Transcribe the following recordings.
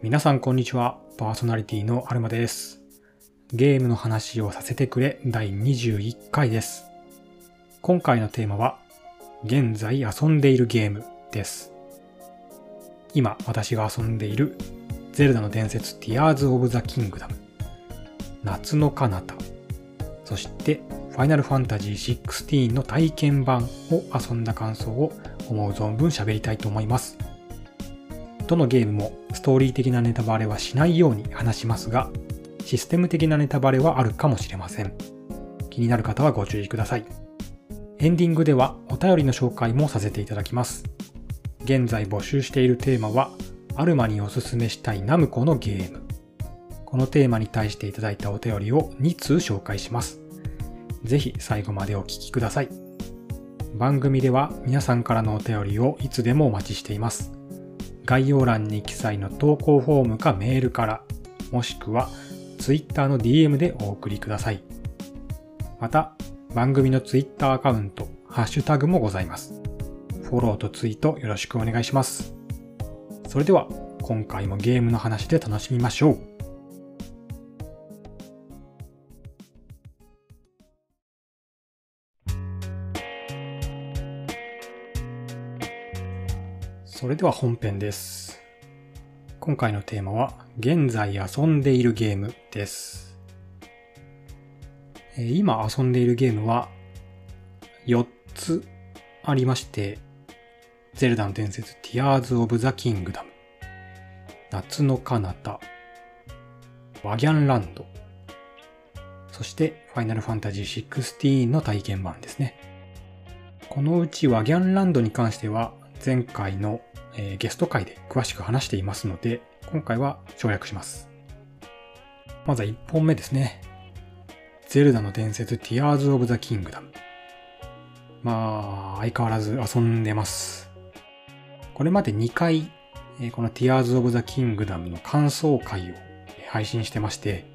皆さんこんにちは。パーソナリティのアルマです。ゲームの話をさせてくれ第21回です。今回のテーマは、現在遊んでいるゲームです。今私が遊んでいるゼルダの伝説 Tears of the Kingdom 夏の彼方そしてファイナルファンタジー16の体験版を遊んだ感想を思う存分喋りたいと思います。どのゲームもストーリー的なネタバレはしないように話しますが、システム的なネタバレはあるかもしれません。気になる方はご注意ください。エンディングではお便りの紹介もさせていただきます。現在募集しているテーマは、アルマにおすすめしたいナムコのゲーム。このテーマに対していただいたお便りを2通紹介します。ぜひ最後までお聞きください。番組では皆さんからのお便りをいつでもお待ちしています。概要欄に記載の投稿フォームかメールから、もしくは Twitter の DM でお送りください。また、番組の Twitter アカウント、ハッシュタグもございます。フォローとツイートよろしくお願いします。それでは、今回もゲームの話で楽しみましょう。それでは本編です。今回のテーマは、現在遊んでいるゲームです。今遊んでいるゲームは4つありまして、ゼルダの伝説 Tears of the Kingdom、夏の彼方、ワギャンランド、そしてファイナルファンタジー16の体験版ですね。このうちワギャンランドに関しては前回のえー、ゲスト会で詳しく話していますので、今回は省略します。まずは1本目ですね。ゼルダの伝説 Tears of the Kingdom。まあ、相変わらず遊んでます。これまで2回、この Tears of the Kingdom の感想会を配信してまして、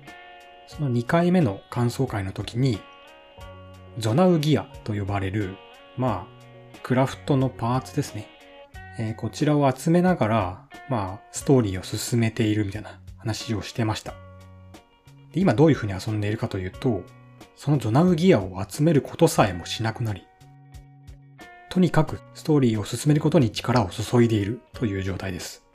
その2回目の感想会の時に、ゾナウギアと呼ばれる、まあ、クラフトのパーツですね。えー、こちらを集めながら、まあ、ストーリーを進めているみたいな話をしてました。で今どういう風に遊んでいるかというと、そのゾナウギアを集めることさえもしなくなり、とにかくストーリーを進めることに力を注いでいるという状態です。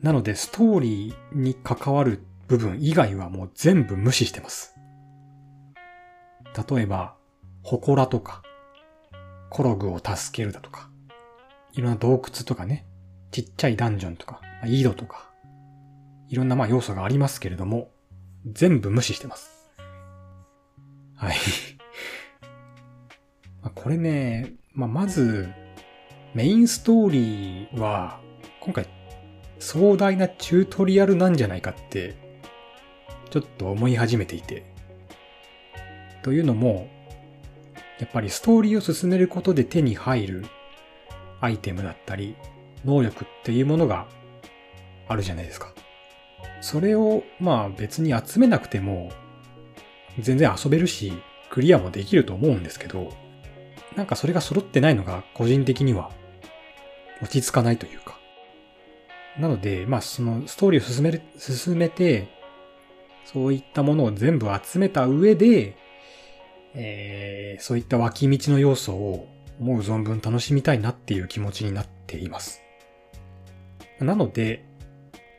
なので、ストーリーに関わる部分以外はもう全部無視してます。例えば、祠とか、コログを助けるだとか、いろんな洞窟とかね、ちっちゃいダンジョンとか、井戸とか、いろんなまあ要素がありますけれども、全部無視してます。はい これね、まあ、まず、メインストーリーは、今回、壮大なチュートリアルなんじゃないかって、ちょっと思い始めていて。というのも、やっぱりストーリーを進めることで手に入るアイテムだったり、能力っていうものがあるじゃないですか。それを、まあ別に集めなくても、全然遊べるし、クリアもできると思うんですけど、なんかそれが揃ってないのが個人的には落ち着かないというか。なので、まあそのストーリーを進める、進めて、そういったものを全部集めた上で、えー、そういった脇道の要素を思う存分楽しみたいなっていう気持ちになっています。なので、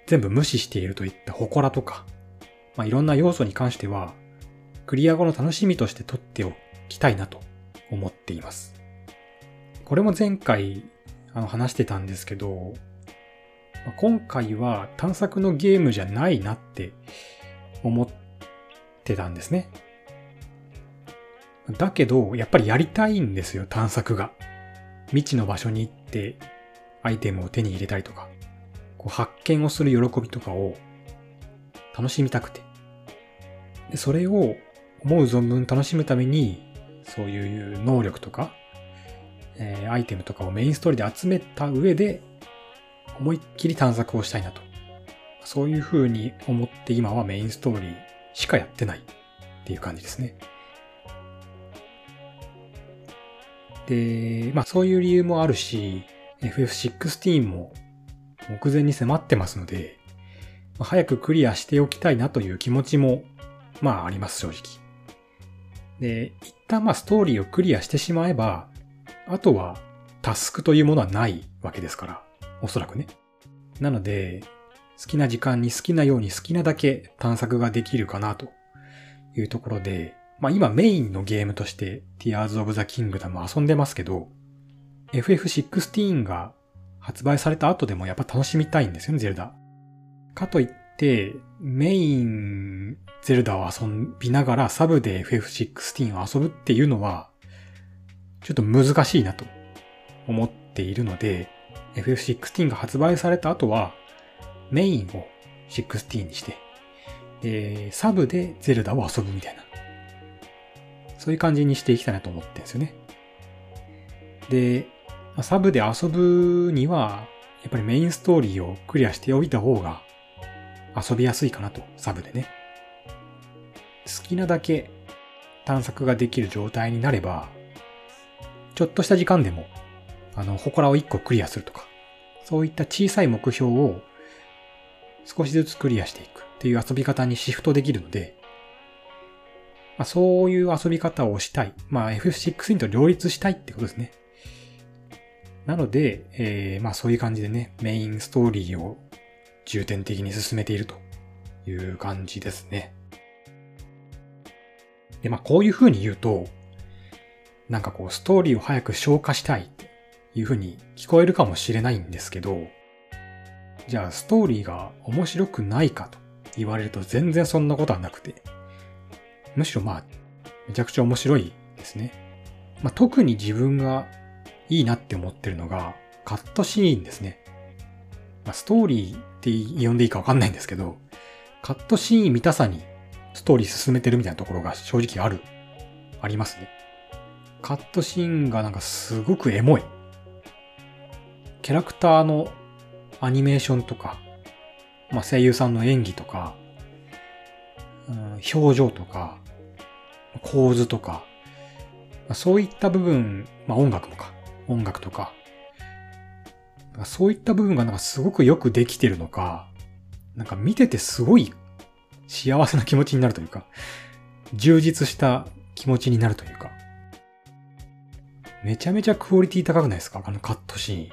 全部無視しているといった祠とか、まあ、いろんな要素に関しては、クリア後の楽しみとして取っておきたいなと思っています。これも前回あの話してたんですけど、今回は探索のゲームじゃないなって思ってたんですね。だけど、やっぱりやりたいんですよ、探索が。未知の場所に行って、アイテムを手に入れたりとか、こう発見をする喜びとかを楽しみたくて。でそれを思う存分楽しむために、そういう能力とか、えー、アイテムとかをメインストーリーで集めた上で、思いっきり探索をしたいなと。そういう風に思って今はメインストーリーしかやってないっていう感じですね。で、まあそういう理由もあるし、FF16 も目前に迫ってますので、早くクリアしておきたいなという気持ちも、まああります、正直。で、一旦まあストーリーをクリアしてしまえば、あとはタスクというものはないわけですから、おそらくね。なので、好きな時間に好きなように好きなだけ探索ができるかなというところで、まあ今メインのゲームとして Tears of the Kingdom 遊んでますけど、FF16 が発売された後でもやっぱ楽しみたいんですよね、ゼルダ。かといって、メインゼルダを遊びながらサブで FF16 を遊ぶっていうのは、ちょっと難しいなと思っているので、FF16 が発売された後は、メインを16にして、で、サブでゼルダを遊ぶみたいな。そういう感じにしていきたいなと思ってるんですよね。で、サブで遊ぶには、やっぱりメインストーリーをクリアしておいた方が遊びやすいかなと、サブでね。好きなだけ探索ができる状態になれば、ちょっとした時間でも、あの、祠を1個クリアするとか、そういった小さい目標を少しずつクリアしていくっていう遊び方にシフトできるので、まあ、そういう遊び方をしたい。まあ F16 と両立したいってことですね。なので、えー、まあそういう感じでね、メインストーリーを重点的に進めているという感じですね。で、まあこういう風に言うと、なんかこうストーリーを早く消化したいっていう風に聞こえるかもしれないんですけど、じゃあストーリーが面白くないかと言われると全然そんなことはなくて、むしろまあ、めちゃくちゃ面白いですね。まあ、特に自分がいいなって思ってるのが、カットシーンですね。まあ、ストーリーって呼んでいいかわかんないんですけど、カットシーン見たさにストーリー進めてるみたいなところが正直ある。ありますね。カットシーンがなんかすごくエモい。キャラクターのアニメーションとか、まあ、声優さんの演技とか、うん、表情とか、構図とか、そういった部分、まあ音楽もか、音楽とか、そういった部分がなんかすごくよくできてるのか、なんか見ててすごい幸せな気持ちになるというか、充実した気持ちになるというか、めちゃめちゃクオリティ高くないですか？あのカットシーン。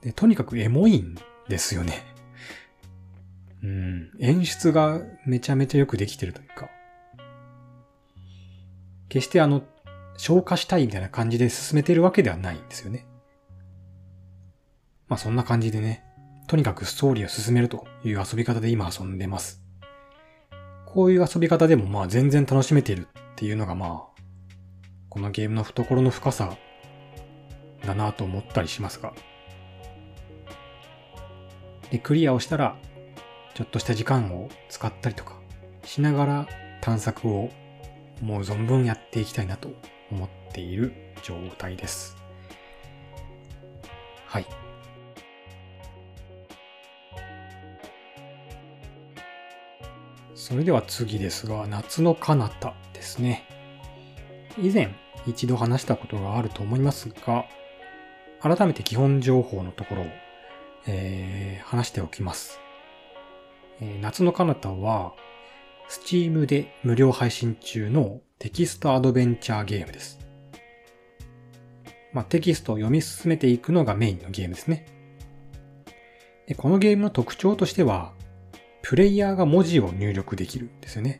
で、とにかくエモいんですよね。うん。演出がめちゃめちゃよくできてるというか。決してあの、消化したいみたいな感じで進めてるわけではないんですよね。まあそんな感じでね、とにかくストーリーを進めるという遊び方で今遊んでます。こういう遊び方でもまあ全然楽しめているっていうのがまあ、このゲームの懐の深さだなと思ったりしますが。で、クリアをしたら、ちょっとした時間を使ったりとかしながら探索をもう存分やっていきたいなと思っている状態です。はい。それでは次ですが、夏の彼方ですね。以前一度話したことがあると思いますが、改めて基本情報のところを、えー、話しておきます。えー、夏の彼方は、Steam で無料配信中のテキストアドベンチャーゲームです。まあ、テキストを読み進めていくのがメインのゲームですね。でこのゲームの特徴としては、プレイヤーが文字を入力できるんですよね。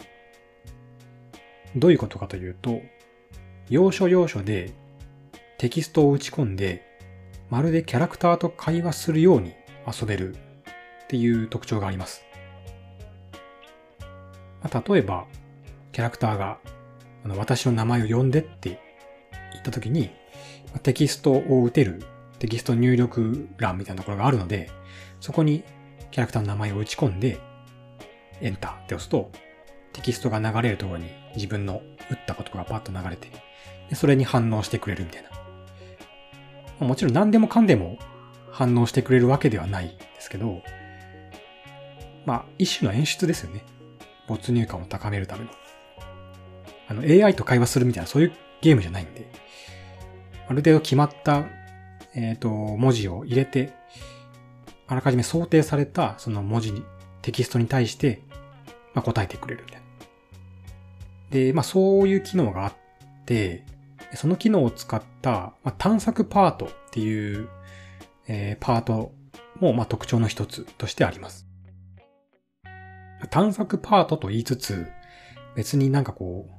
どういうことかというと、要所要所でテキストを打ち込んで、まるでキャラクターと会話するように遊べるっていう特徴があります。まあ、例えば、キャラクターが、あの、私の名前を呼んでって言った時に、テキストを打てるテキスト入力欄みたいなところがあるので、そこにキャラクターの名前を打ち込んで、エンターって押すと、テキストが流れるところに自分の打ったことがパッと流れて、でそれに反応してくれるみたいな。もちろん何でもかんでも反応してくれるわけではないですけど、まあ、一種の演出ですよね。没入感を高めるための。あの、AI と会話するみたいな、そういうゲームじゃないんで、ある程度決まった、えっ、ー、と、文字を入れてあらかじめ想定されたその文字に、テキストに対して、まあ、答えてくれるみたいな。で、まあそういう機能があって、その機能を使った、まあ、探索パートっていう、えー、パートも、まあ、特徴の一つとしてあります。探索パートと言いつつ、別になんかこう、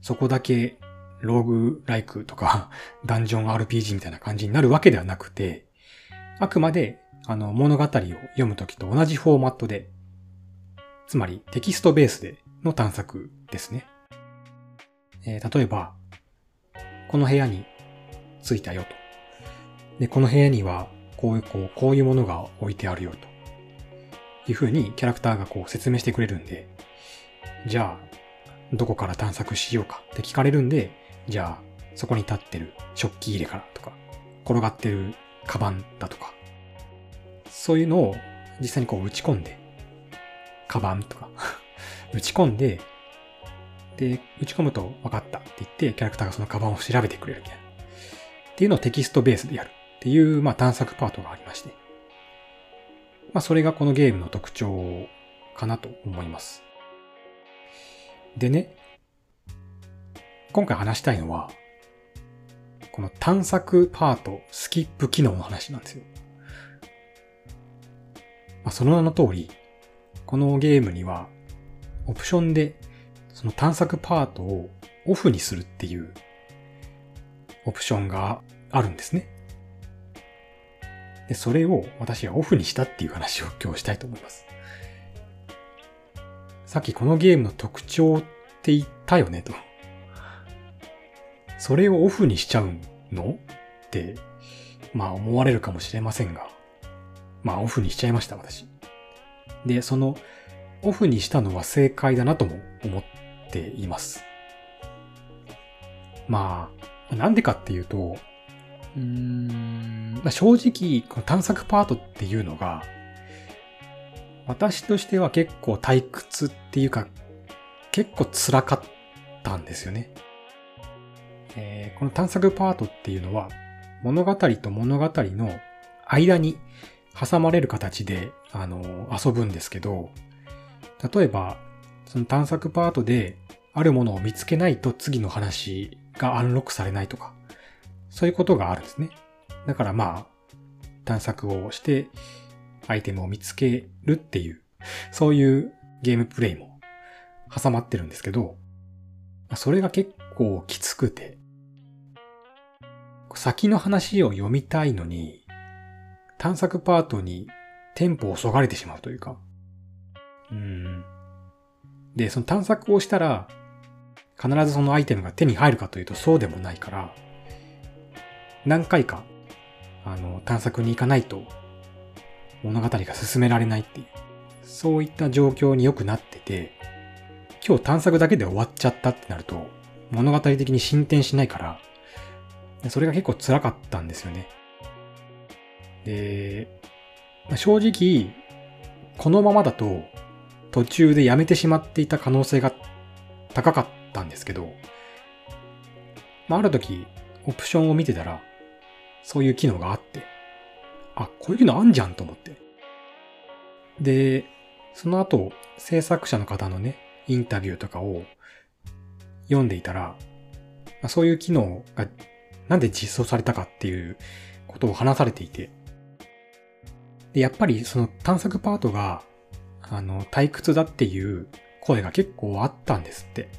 そこだけローグライクとか ダンジョン RPG みたいな感じになるわけではなくて、あくまであの物語を読むときと同じフォーマットで、つまりテキストベースでの探索ですね。えー、例えば、この部屋に着いたよと。で、この部屋にはこういう、こう、こういうものが置いてあるよと。ていう風にキャラクターがこう説明してくれるんで、じゃあ、どこから探索しようかって聞かれるんで、じゃあ、そこに立ってる食器入れからとか、転がってるカバンだとか、そういうのを実際にこう打ち込んで、カバンとか 打ち込んで、で、打ち込むと分かったって言って、キャラクターがそのカバンを調べてくれるみたいな。っていうのをテキストベースでやるっていう、まあ探索パートがありまして。まあそれがこのゲームの特徴かなと思います。でね、今回話したいのは、この探索パート、スキップ機能の話なんですよ。まあ、その名の通り、このゲームには、オプションで、その探索パートをオフにするっていう、オプションがあるんですね。で、それを私はオフにしたっていう話を今日したいと思います。さっきこのゲームの特徴って言ったよねと。それをオフにしちゃうの？って、まあ思われるかもしれませんが、まあオフにしちゃいました、私。で、そのオフにしたのは正解だなとも思っています。まあ、なんでかっていうと、うーん、正直、この探索パートっていうのが、私としては結構退屈っていうか、結構辛かったんですよね。えー、この探索パートっていうのは、物語と物語の間に挟まれる形で、あの、遊ぶんですけど、例えば、その探索パートであるものを見つけないと次の話がアンロックされないとか、そういうことがあるんですね。だからまあ、探索をしてアイテムを見つけるっていう、そういうゲームプレイも挟まってるんですけど、それが結構きつくて、先の話を読みたいのに、探索パートにテンポをそがれてしまうというか、うん。で、その探索をしたら、必ずそのアイテムが手に入るかというとそうでもないから、何回か、あの、探索に行かないと物語が進められないっていう、そういった状況によくなってて、今日探索だけで終わっちゃったってなると、物語的に進展しないから、それが結構辛かったんですよね。で、正直、このままだと途中でやめてしまっていた可能性が高かったんですけど、まあ、ある時、オプションを見てたら、そういう機能があって、あ、こういうのあんじゃんと思って。で、その後、制作者の方のね、インタビューとかを読んでいたら、まそういう機能がなんで実装されたかっていうことを話されていて、で、やっぱりその探索パートが、あの、退屈だっていう声が結構あったんですって。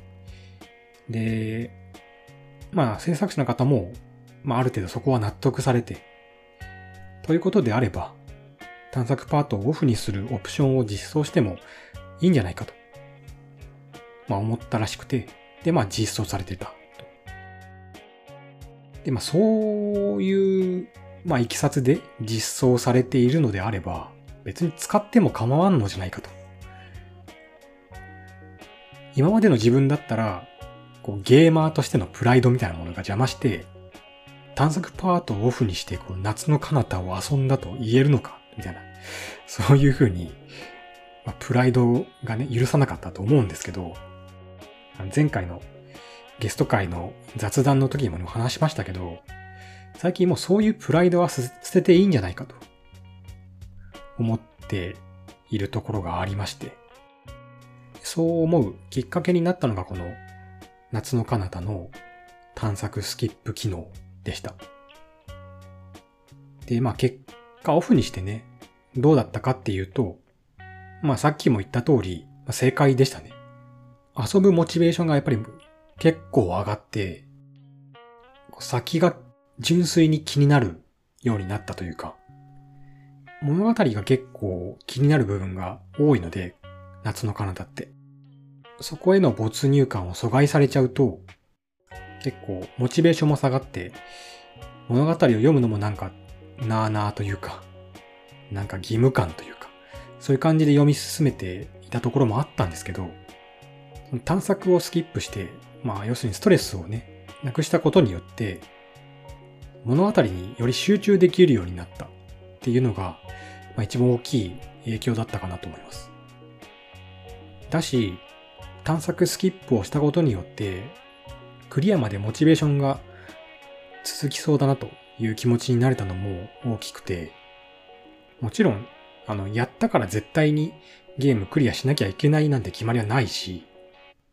で、まあ制作者の方も、まあある程度そこは納得されて、ということであれば、探索パートをオフにするオプションを実装してもいいんじゃないかと、まあ思ったらしくて、で、まあ実装されてた。で、まあそういう、まあいきさつで実装されているのであれば、別に使っても構わんのじゃないかと。今までの自分だったら、こうゲーマーとしてのプライドみたいなものが邪魔して、探索パートをオフにして、こう、夏の彼方を遊んだと言えるのかみたいな。そういうふうに、まあ、プライドがね、許さなかったと思うんですけど、前回のゲスト会の雑談の時にも話しましたけど、最近もうそういうプライドは捨てていいんじゃないかと思っているところがありまして、そう思うきっかけになったのがこの夏の彼方の探索スキップ機能でした。で、まあ結果オフにしてね、どうだったかっていうと、まあさっきも言った通り、正解でしたね。遊ぶモチベーションがやっぱり結構上がって、先が純粋に気になるようになったというか、物語が結構気になる部分が多いので、夏の彼方って。そこへの没入感を阻害されちゃうと、結構モチベーションも下がって、物語を読むのもなんか、なーなーというか、なんか義務感というか、そういう感じで読み進めていたところもあったんですけど、探索をスキップして、まあ要するにストレスをね、なくしたことによって、物語により集中できるようになったっていうのが、まあ、一番大きい影響だったかなと思います。だし、探索スキップをしたことによって、クリアまでモチベーションが続きそうだなという気持ちになれたのも大きくて、もちろん、あの、やったから絶対にゲームクリアしなきゃいけないなんて決まりはないし、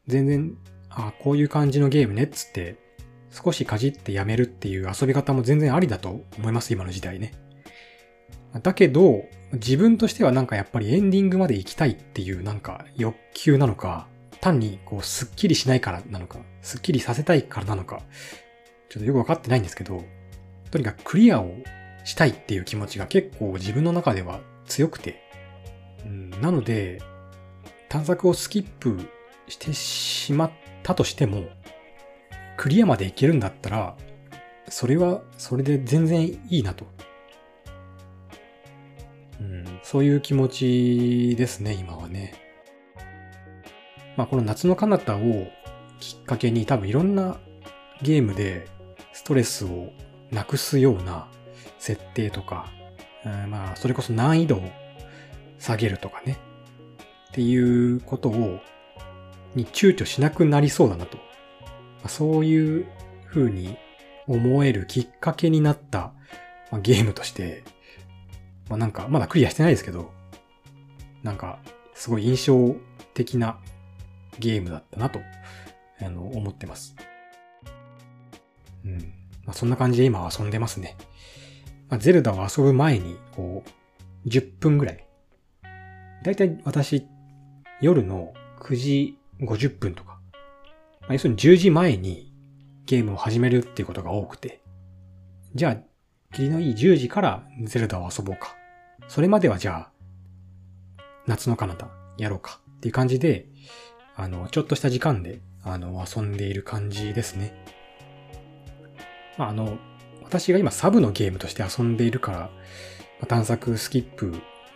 全然、あこういう感じのゲームねっつって、少しかじってやめるっていう遊び方も全然ありだと思います、今の時代ね。だけど、自分としてはなんかやっぱりエンディングまで行きたいっていうなんか欲求なのか、単にこうスッキリしないからなのか、スッキリさせたいからなのか、ちょっとよくわかってないんですけど、とにかくクリアをしたいっていう気持ちが結構自分の中では強くて、うん、なので、探索をスキップしてしまったとしても、クリアまでいけるんだったら、それはそれで全然いいなと。うん、そういう気持ちですね、今はね。まあこの夏の彼方をきっかけに多分いろんなゲームでストレスをなくすような設定とか、まあそれこそ難易度を下げるとかね。っていうことを、に躊躇しなくなりそうだなと。そういう風に思えるきっかけになった、ゲームとして、まあなんかまだクリアしてないですけど、なんかすごい印象的なゲームだったなと、あの、思ってます。うん。まあ、そんな感じで今遊んでますね。まあ、ゼルダを遊ぶ前に、こう、10分ぐらい。だいたい私、夜の9時50分とか、まあ、要するに10時前にゲームを始めるっていうことが多くて、じゃあ、霧のいい10時からゼルダを遊ぼうか。それまではじゃあ、夏の彼方やろうかっていう感じで、あの、ちょっとした時間で、あの、遊んでいる感じですね。まあ、あの、私が今サブのゲームとして遊んでいるから、まあ、探索スキップ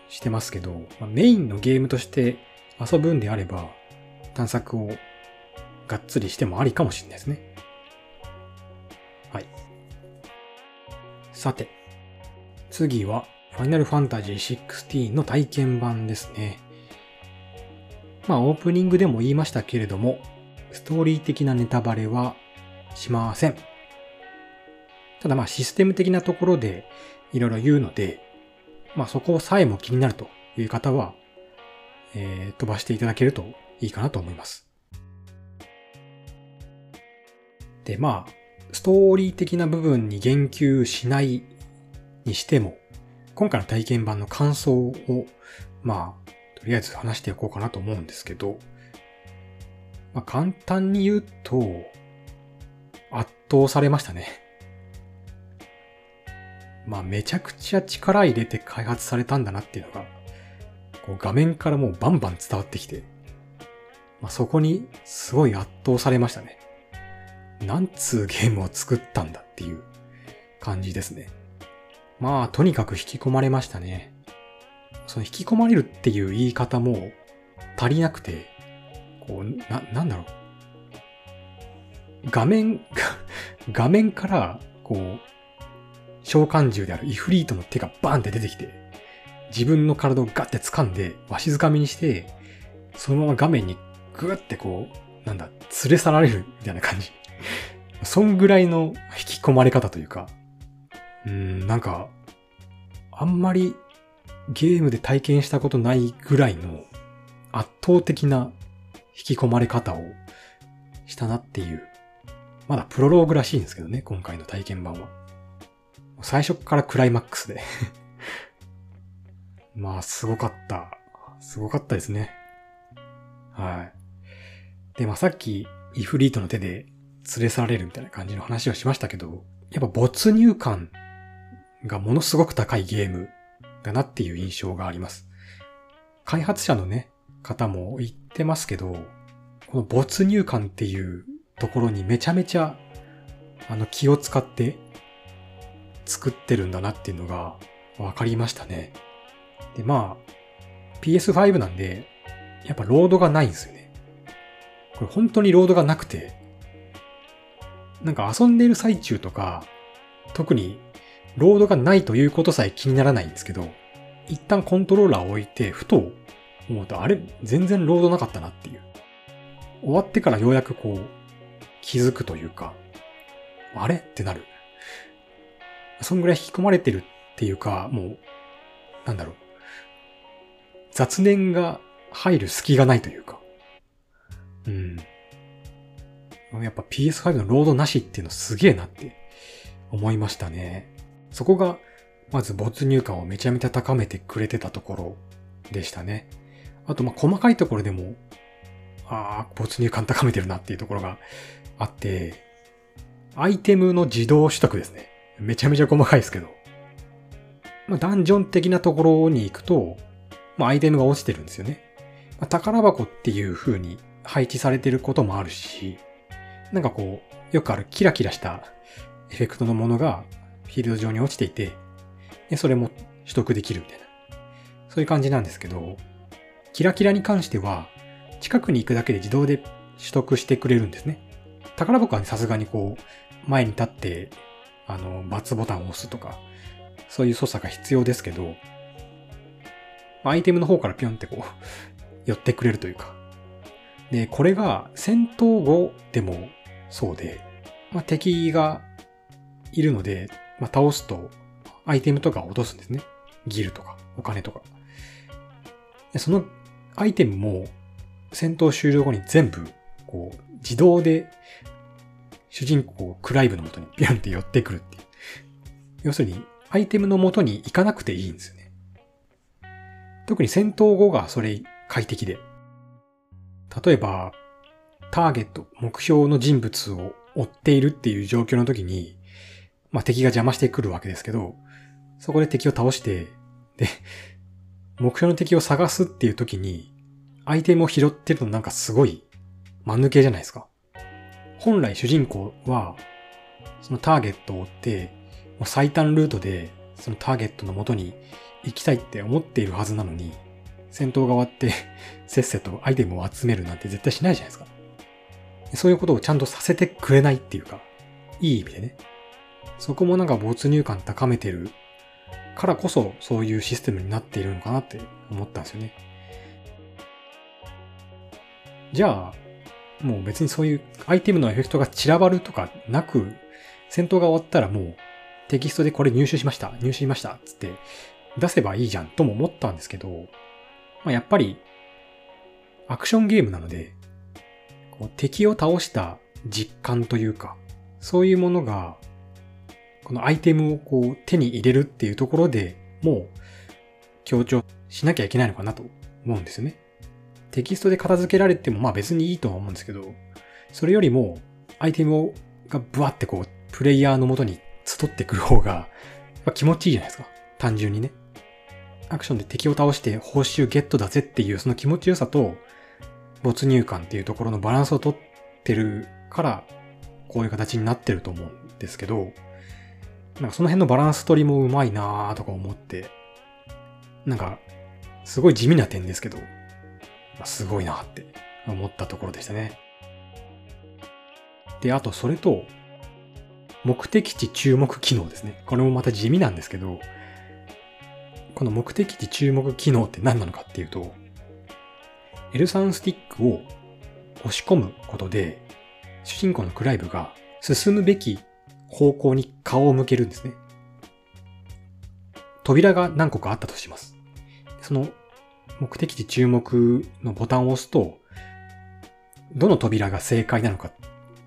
してますけど、まあ、メインのゲームとして遊ぶんであれば、探索をがっつりしてもありかもしれないですね。はい。さて、次は、ファイナルファンタジー16の体験版ですね。まあ、オープニングでも言いましたけれども、ストーリー的なネタバレはしません。ただまあ、システム的なところでいろいろ言うので、まあ、そこさえも気になるという方は、えー、飛ばしていただけるといいかなと思います。で、まあ、ストーリー的な部分に言及しないにしても、今回の体験版の感想を、まあ、とりあえず話していこうかなと思うんですけど、まあ、簡単に言うと、圧倒されましたね。まあ、めちゃくちゃ力入れて開発されたんだなっていうのが、こう画面からもうバンバン伝わってきて、まあ、そこにすごい圧倒されましたね。なんつうゲームを作ったんだっていう感じですね。まあ、とにかく引き込まれましたね。その引き込まれるっていう言い方も足りなくて、こう、な、なんだろう。画面、画面から、こう、召喚獣であるイフリートの手がバーンって出てきて、自分の体をガッて掴んで、わしづかみにして、そのまま画面にグーってこう、なんだ、連れ去られるみたいな感じ。そんぐらいの引き込まれ方というか、うん、なんか、あんまりゲームで体験したことないぐらいの圧倒的な引き込まれ方をしたなっていう。まだプロローグらしいんですけどね、今回の体験版は。最初からクライマックスで まあ、すごかった。すごかったですね。はい。で、まあさっき、イフリートの手で連れ去られるみたいな感じの話をしましたけど、やっぱ没入感がものすごく高いゲームだなっていう印象があります。開発者のね、方も言ってますけど、この没入感っていうところにめちゃめちゃ、あの気を使って作ってるんだなっていうのが分かりましたね。で、まあ、PS5 なんで、やっぱロードがないんですよね。これ本当にロードがなくて、なんか遊んでる最中とか、特にロードがないということさえ気にならないんですけど、一旦コントローラーを置いて、ふと思うと、あれ全然ロードなかったなっていう。終わってからようやくこう、気づくというか、あれってなる。そんぐらい引き込まれてるっていうか、もう、なんだろう。雑念が入る隙がないというか。うん。やっぱ PS5 のロードなしっていうのすげえなって思いましたね。そこが、まず没入感をめちゃめちゃ高めてくれてたところでしたね。あと、ま、細かいところでも、ああ、没入感高めてるなっていうところがあって、アイテムの自動取得ですね。めちゃめちゃ細かいですけど。まあ、ダンジョン的なところに行くと、まあ、アイテムが落ちてるんですよね。まあ、宝箱っていう風に配置されてることもあるし、なんかこう、よくあるキラキラしたエフェクトのものがフィールド上に落ちていて、でそれも取得できるみたいな。そういう感じなんですけど、キラキラに関しては、近くに行くだけで自動で取得してくれるんですね。宝箱はさすがにこう、前に立って、あの、バツボタンを押すとか、そういう操作が必要ですけど、アイテムの方からピョンってこう、寄ってくれるというか。で、これが戦闘後でもそうで、まあ、敵がいるので、まあ、倒すとアイテムとか落とすんですね。ギルとかお金とか。でそのアイテムも戦闘終了後に全部こう自動で主人公クライブの元にピャンって寄ってくるっていう。要するにアイテムの元に行かなくていいんですよね。特に戦闘後がそれ快適で。例えば、ターゲット、目標の人物を追っているっていう状況の時に、まあ、敵が邪魔してくるわけですけど、そこで敵を倒して、で、目標の敵を探すっていう時に、アイテムを拾ってるのなんかすごい、間抜けじゃないですか。本来主人公は、そのターゲットを追って、もう最短ルートで、そのターゲットの元に行きたいって思っているはずなのに、戦闘が終わってせっせとアイテムを集めるなんて絶対しないじゃないですか。そういうことをちゃんとさせてくれないっていうか、いい意味でね。そこもなんか没入感高めてるからこそそういうシステムになっているのかなって思ったんですよね。じゃあ、もう別にそういうアイテムのエフェクトが散らばるとかなく、戦闘が終わったらもうテキストでこれ入手しました、入手しました、つって出せばいいじゃんとも思ったんですけど、まあ、やっぱりアクションゲームなので、こう敵を倒した実感というか、そういうものが、このアイテムをこう手に入れるっていうところでもう強調しなきゃいけないのかなと思うんですよね。テキストで片付けられてもまあ別にいいとは思うんですけど、それよりもアイテムをがブワってこうプレイヤーの元に集ってくる方が気持ちいいじゃないですか。単純にね。アクションで敵を倒して報酬ゲットだぜっていうその気持ちよさと没入感っていうところのバランスをとってるから、こういう形になってると思うんですけど、なんかその辺のバランス取りもうまいなーとか思って、なんか、すごい地味な点ですけど、すごいなって思ったところでしたね。で、あとそれと、目的地注目機能ですね。これもまた地味なんですけど、この目的地注目機能って何なのかっていうと、L3 スティックを押し込むことで、主人公のクライブが進むべき方向に顔を向けるんですね。扉が何個かあったとします。その目的地注目のボタンを押すと、どの扉が正解なのか、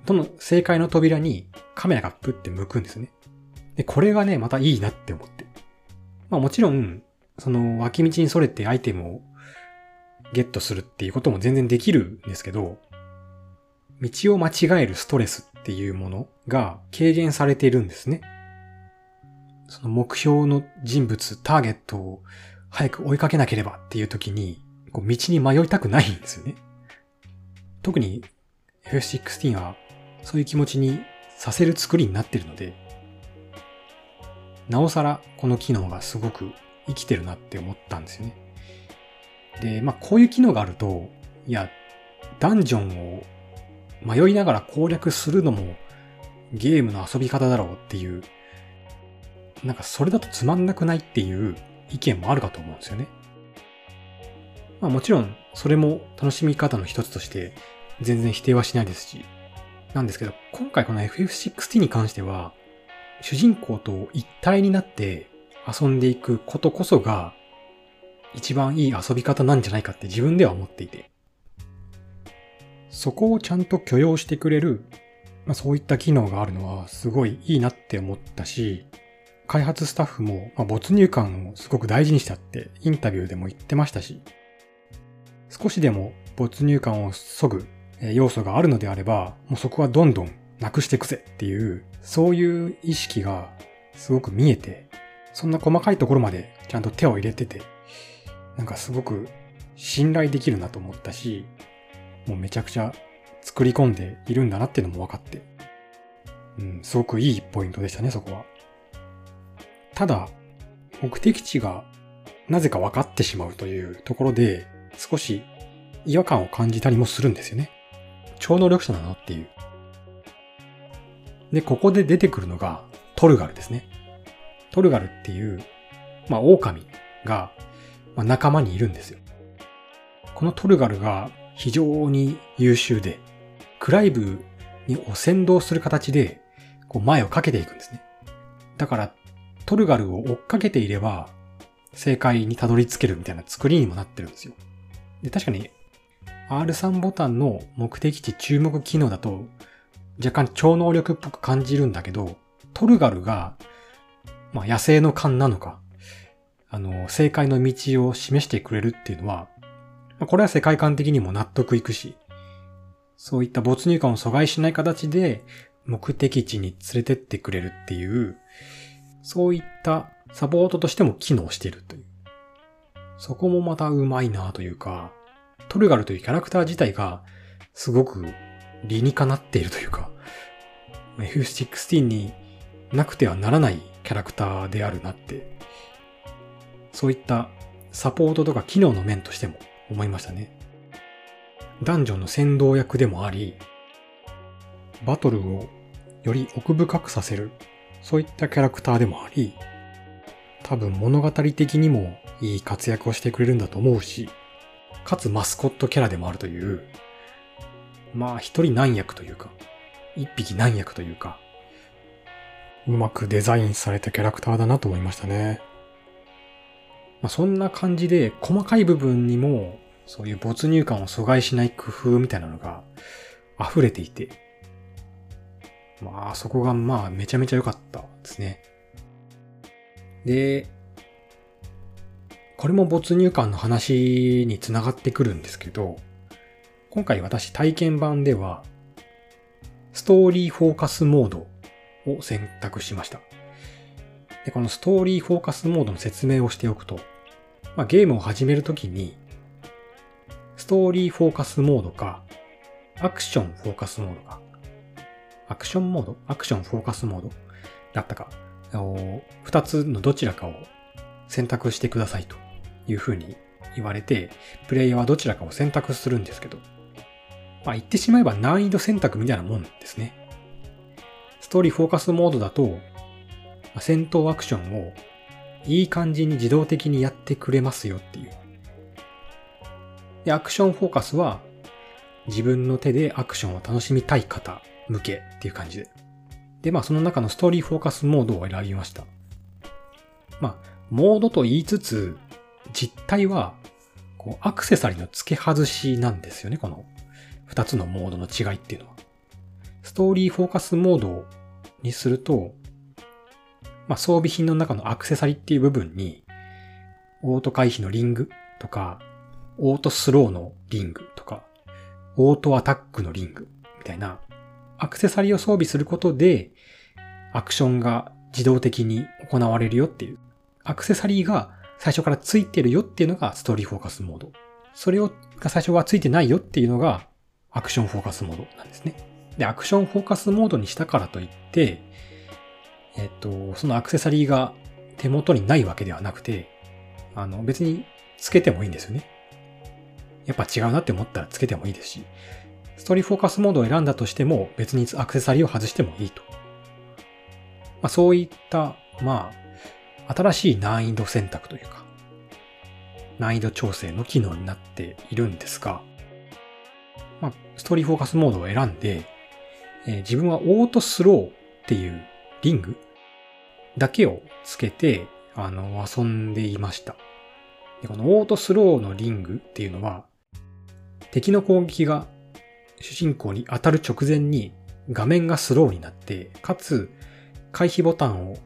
どの正解の扉にカメラがプって向くんですね。で、これがね、またいいなって思って。まあもちろん、その脇道にそれてアイテムをゲットするっていうことも全然できるんですけど、道を間違えるストレスっていうものが軽減されているんですね。その目標の人物、ターゲットを早く追いかけなければっていう時に、こう道に迷いたくないんですよね。特に F16 はそういう気持ちにさせる作りになってるので、なおさらこの機能がすごく生きてるなって思ったんですよね。で、まあこういう機能があると、いや、ダンジョンを迷いながら攻略するのもゲームの遊び方だろうっていう、なんかそれだとつまんなくないっていう意見もあるかと思うんですよね。まあもちろんそれも楽しみ方の一つとして全然否定はしないですし、なんですけど今回この FF16 に関しては主人公と一体になって遊んでいくことこそが一番いい遊び方なんじゃないかって自分では思っていて。そこをちゃんと許容してくれる、まあ、そういった機能があるのはすごいいいなって思ったし、開発スタッフも、まあ、没入感をすごく大事にしたってインタビューでも言ってましたし、少しでも没入感を削ぐ要素があるのであれば、もうそこはどんどんなくしてくぜっていう、そういう意識がすごく見えて、そんな細かいところまでちゃんと手を入れてて、なんかすごく信頼できるなと思ったし、もうめちゃくちゃ作り込んでいるんだなっていうのも分かって、うん、すごくいいポイントでしたね、そこは。ただ、目的地がなぜか分かってしまうというところで、少し違和感を感じたりもするんですよね。超能力者なのっていう。で、ここで出てくるのがトルガルですね。トルガルっていう、まあ、狼が、まあ、仲間にいるんですよ。このトルガルが非常に優秀で、クライブにを先導する形で、こう前をかけていくんですね。だから、トルガルを追っかけていれば、正解にたどり着けるみたいな作りにもなってるんですよ。で、確かに、R3 ボタンの目的地注目機能だと、若干超能力っぽく感じるんだけど、トルガルが、まあ野生の勘なのか、あの、正解の道を示してくれるっていうのは、まこれは世界観的にも納得いくし、そういった没入感を阻害しない形で目的地に連れてってくれるっていう、そういったサポートとしても機能しているという。そこもまたうまいなというか、トルガルというキャラクター自体がすごく理にかなっているというか、F16 になくてはならないキャラクターであるなって、そういったサポートとか機能の面としても思いましたね。ダンジョンの先導役でもあり、バトルをより奥深くさせる、そういったキャラクターでもあり、多分物語的にもいい活躍をしてくれるんだと思うし、かつマスコットキャラでもあるという、まあ一人何役というか、一匹何役というか、うまくデザインされたキャラクターだなと思いましたね。まあ、そんな感じで細かい部分にもそういう没入感を阻害しない工夫みたいなのが溢れていて、まあそこがまあめちゃめちゃ良かったですね。で、これも没入感の話につながってくるんですけど、今回私体験版では、ストーリーフォーカスモードを選択しました。で、このストーリーフォーカスモードの説明をしておくと、まあ、ゲームを始めるときに、ストーリーフォーカスモードか、アクションフォーカスモードか、アクションモード？アクションフォーカスモード？だったか、二つのどちらかを選択してくださいというふうに言われて、プレイヤーはどちらかを選択するんですけど、まあ言ってしまえば難易度選択みたいなもんですね。ストーリーフォーカスモードだと、戦闘アクションをいい感じに自動的にやってくれますよっていう。で、アクションフォーカスは自分の手でアクションを楽しみたい方向けっていう感じで。で、まあその中のストーリーフォーカスモードを選びました。まあ、モードと言いつつ、実態は、こう、アクセサリーの付け外しなんですよね、この二つのモードの違いっていうのは。ストーリーフォーカスモードにすると、まあ、装備品の中のアクセサリーっていう部分に、オート回避のリングとか、オートスローのリングとか、オートアタックのリングみたいな、アクセサリーを装備することで、アクションが自動的に行われるよっていう、アクセサリーが最初からついてるよっていうのがストーリーフォーカスモード。それを、が最初はついてないよっていうのがアクションフォーカスモードなんですね。で、アクションフォーカスモードにしたからといって、えっと、そのアクセサリーが手元にないわけではなくて、あの、別につけてもいいんですよね。やっぱ違うなって思ったらつけてもいいですし、ストーリーフォーカスモードを選んだとしても別にアクセサリーを外してもいいと。まあ、そういった、まあ、新しい難易度選択というか、難易度調整の機能になっているんですが、まあ、ストーリーフォーカスモードを選んで、えー、自分はオートスローっていうリングだけをつけて、あの、遊んでいました。でこのオートスローのリングっていうのは、敵の攻撃が主人公に当たる直前に画面がスローになって、かつ回避ボタンを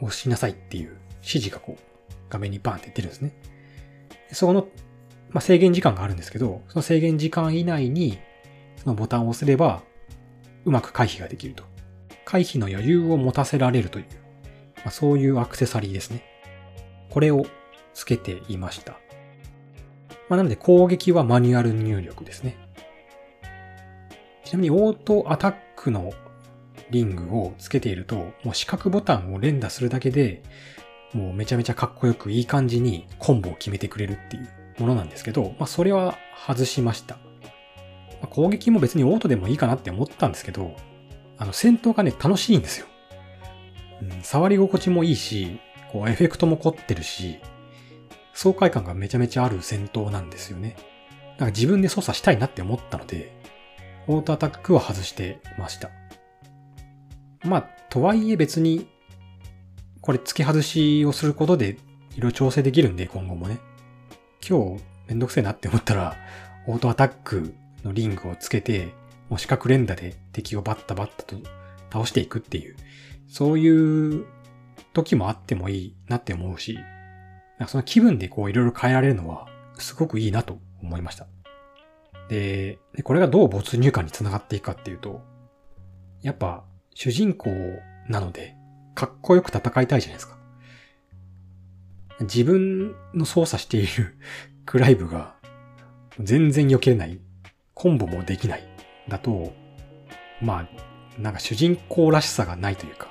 押しなさいっていう指示がこう画面にバーンって出るんですね。その、まあ、制限時間があるんですけど、その制限時間以内にそのボタンを押せればうまく回避ができると。回避の余裕を持たせられるという、まあ、そういうアクセサリーですね。これをつけていました。まあ、なので攻撃はマニュアル入力ですね。ちなみにオートアタックのリングをつけていると、もう四角ボタンを連打するだけで、もうめちゃめちゃかっこよくいい感じにコンボを決めてくれるっていうものなんですけど、まあそれは外しました。ま、攻撃も別にオートでもいいかなって思ったんですけど、あの戦闘がね、楽しいんですよ。うん、触り心地もいいし、こうエフェクトも凝ってるし、爽快感がめちゃめちゃある戦闘なんですよね。なんか自分で操作したいなって思ったので、オートアタックは外してました。まあ、とはいえ別に、これ付け外しをすることで色調整できるんで、今後もね。今日めんどくせえなって思ったら、オートアタックのリングをつけて、もう四角連打で敵をバッタバッタと倒していくっていう、そういう時もあってもいいなって思うし、その気分でこういろいろ変えられるのはすごくいいなと思いました。で、これがどう没入感につながっていくかっていうと、やっぱ主人公なので、かっこよく戦いたいじゃないですか。自分の操作している クライブが全然避けれない、コンボもできない、だと、まあ、なんか主人公らしさがないというか、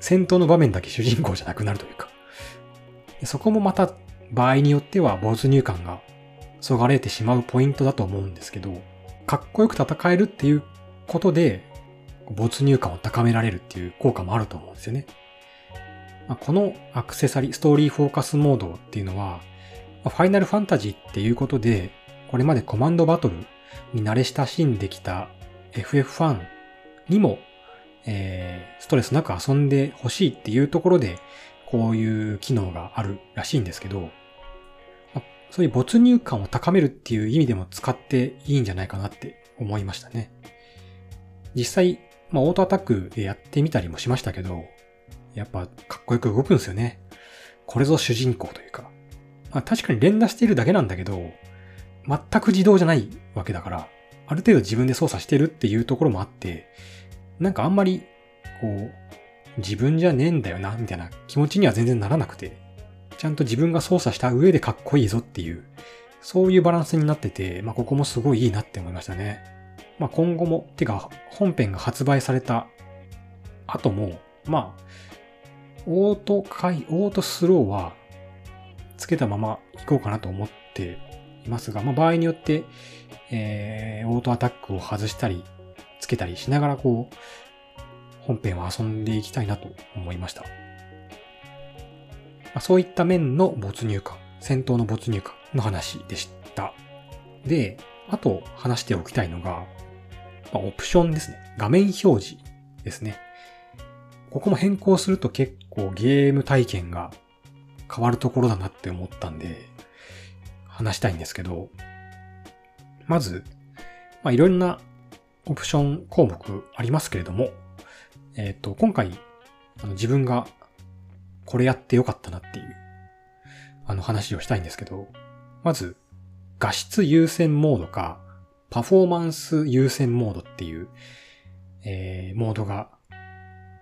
戦闘の場面だけ主人公じゃなくなるというか、そこもまた場合によっては没入感がそがれてしまうポイントだと思うんですけど、かっこよく戦えるっていうことで、没入感を高められるっていう効果もあると思うんですよね。まあ、このアクセサリー、ストーリーフォーカスモードっていうのは、ファイナルファンタジーっていうことで、これまでコマンドバトルに慣れ親しんできた FF ファンにも、えー、ストレスなく遊んでほしいっていうところで、こういう機能があるらしいんですけど、そういう没入感を高めるっていう意味でも使っていいんじゃないかなって思いましたね。実際、まあ、オートアタックでやってみたりもしましたけど、やっぱかっこよく動くんですよね。これぞ主人公というか。まあ、確かに連打しているだけなんだけど、全く自動じゃないわけだから、ある程度自分で操作してるっていうところもあって、なんかあんまり、こう、自分じゃねえんだよな、みたいな気持ちには全然ならなくて、ちゃんと自分が操作した上でかっこいいぞっていう、そういうバランスになってて、まあ、ここもすごいいいなって思いましたね。まあ、今後も、てか、本編が発売された後も、まあ、オート回、オートスローは、つけたまま行こうかなと思っていますが、まあ、場合によって、えー、オートアタックを外したり、つけたりしながら、こう、本編を遊んでいきたいなと思いました。ま、そういった面の没入感、戦闘の没入感の話でした。で、あと話しておきたいのが、ま、オプションですね。画面表示ですね。ここも変更すると結構ゲーム体験が変わるところだなって思ったんで、話したいんですけど、まず、まあ、いろんなオプション項目ありますけれども、えっ、ー、と、今回、あの自分がこれやってよかったなっていう、あの話をしたいんですけど、まず、画質優先モードか、パフォーマンス優先モードっていう、えー、モードが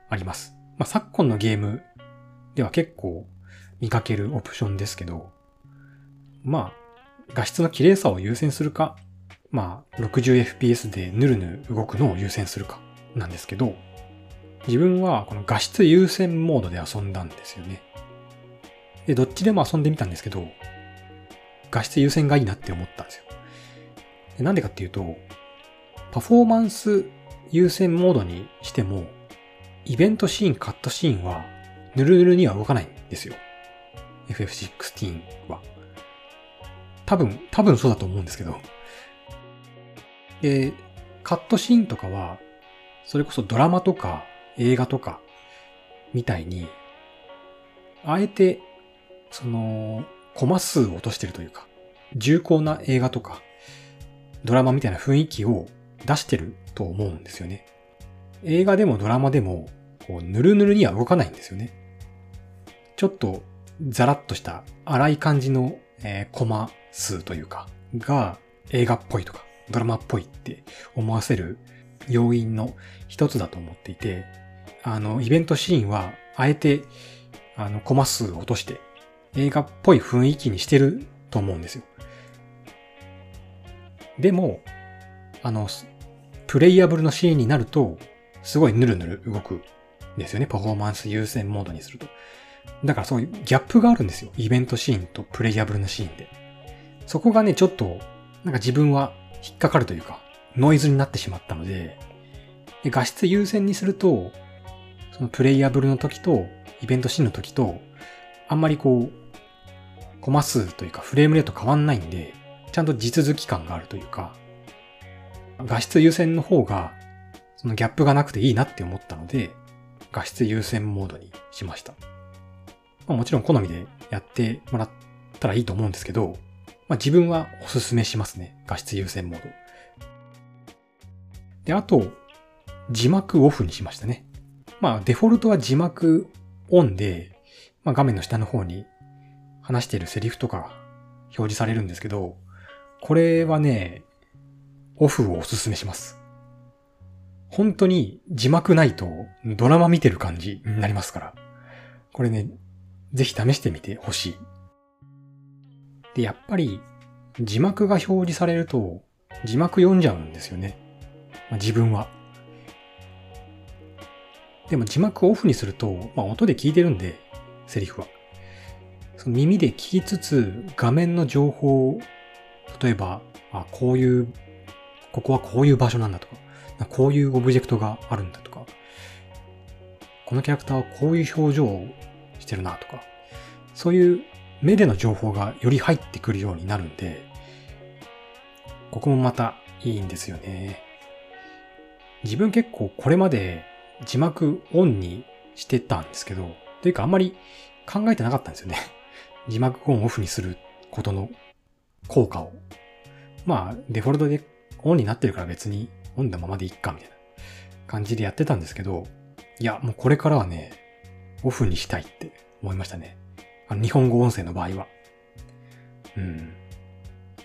あります。まあ、昨今のゲームでは結構見かけるオプションですけど、まあ、画質の綺麗さを優先するか、まあ、60fps でヌルヌル動くのを優先するかなんですけど、自分はこの画質優先モードで遊んだんですよね。で、どっちでも遊んでみたんですけど、画質優先がいいなって思ったんですよ。なんでかっていうと、パフォーマンス優先モードにしても、イベントシーン、カットシーンは、ヌルヌルには動かないんですよ。FF16 は。多分、多分そうだと思うんですけど。で、カットシーンとかは、それこそドラマとか映画とか、みたいに、あえて、その、コマ数を落としてるというか、重厚な映画とか、ドラマみたいな雰囲気を出してると思うんですよね。映画でもドラマでも、こう、ぬるぬるには動かないんですよね。ちょっと、ザラッとした荒い感じの、えー、コマ数というか、が映画っぽいとか、ドラマっぽいって思わせる要因の一つだと思っていて、あの、イベントシーンは、あえて、あの、コマ数を落として、映画っぽい雰囲気にしてると思うんですよ。でも、あの、プレイヤブルのシーンになると、すごいヌルヌル動くんですよね。パフォーマンス優先モードにすると。だからそういうギャップがあるんですよ。イベントシーンとプレイヤブルなシーンで。そこがね、ちょっと、なんか自分は引っかかるというか、ノイズになってしまったので、で画質優先にすると、プレイヤブルの時と、イベントシーンの時と、あんまりこう、コマ数というかフレームレート変わんないんで、ちゃんと地続き感があるというか、画質優先の方が、そのギャップがなくていいなって思ったので、画質優先モードにしました。まあ、もちろん好みでやってもらったらいいと思うんですけど、まあ、自分はおすすめしますね。画質優先モード。で、あと、字幕オフにしましたね。まあ、デフォルトは字幕オンで、まあ、画面の下の方に話しているセリフとか表示されるんですけど、これはね、オフをおすすめします。本当に字幕ないとドラマ見てる感じになりますから。これね、ぜひ試してみてほしい。で、やっぱり字幕が表示されると字幕読んじゃうんですよね。まあ、自分は。でも字幕オフにすると、まあ、音で聞いてるんで、セリフは。その耳で聞きつつ、画面の情報を、例えば、あ、こういう、ここはこういう場所なんだとか、こういうオブジェクトがあるんだとか、このキャラクターはこういう表情をしてるなとか、そういう目での情報がより入ってくるようになるんで、ここもまたいいんですよね。自分結構これまで字幕オンにしてたんですけど、というかあんまり考えてなかったんですよね。字幕オンオフにすることの効果を。まあ、デフォルトでオンになってるから別にオンのままでいっか、みたいな感じでやってたんですけど、いや、もうこれからはね、オフにしたいって思いましたね。あの、日本語音声の場合は。うん。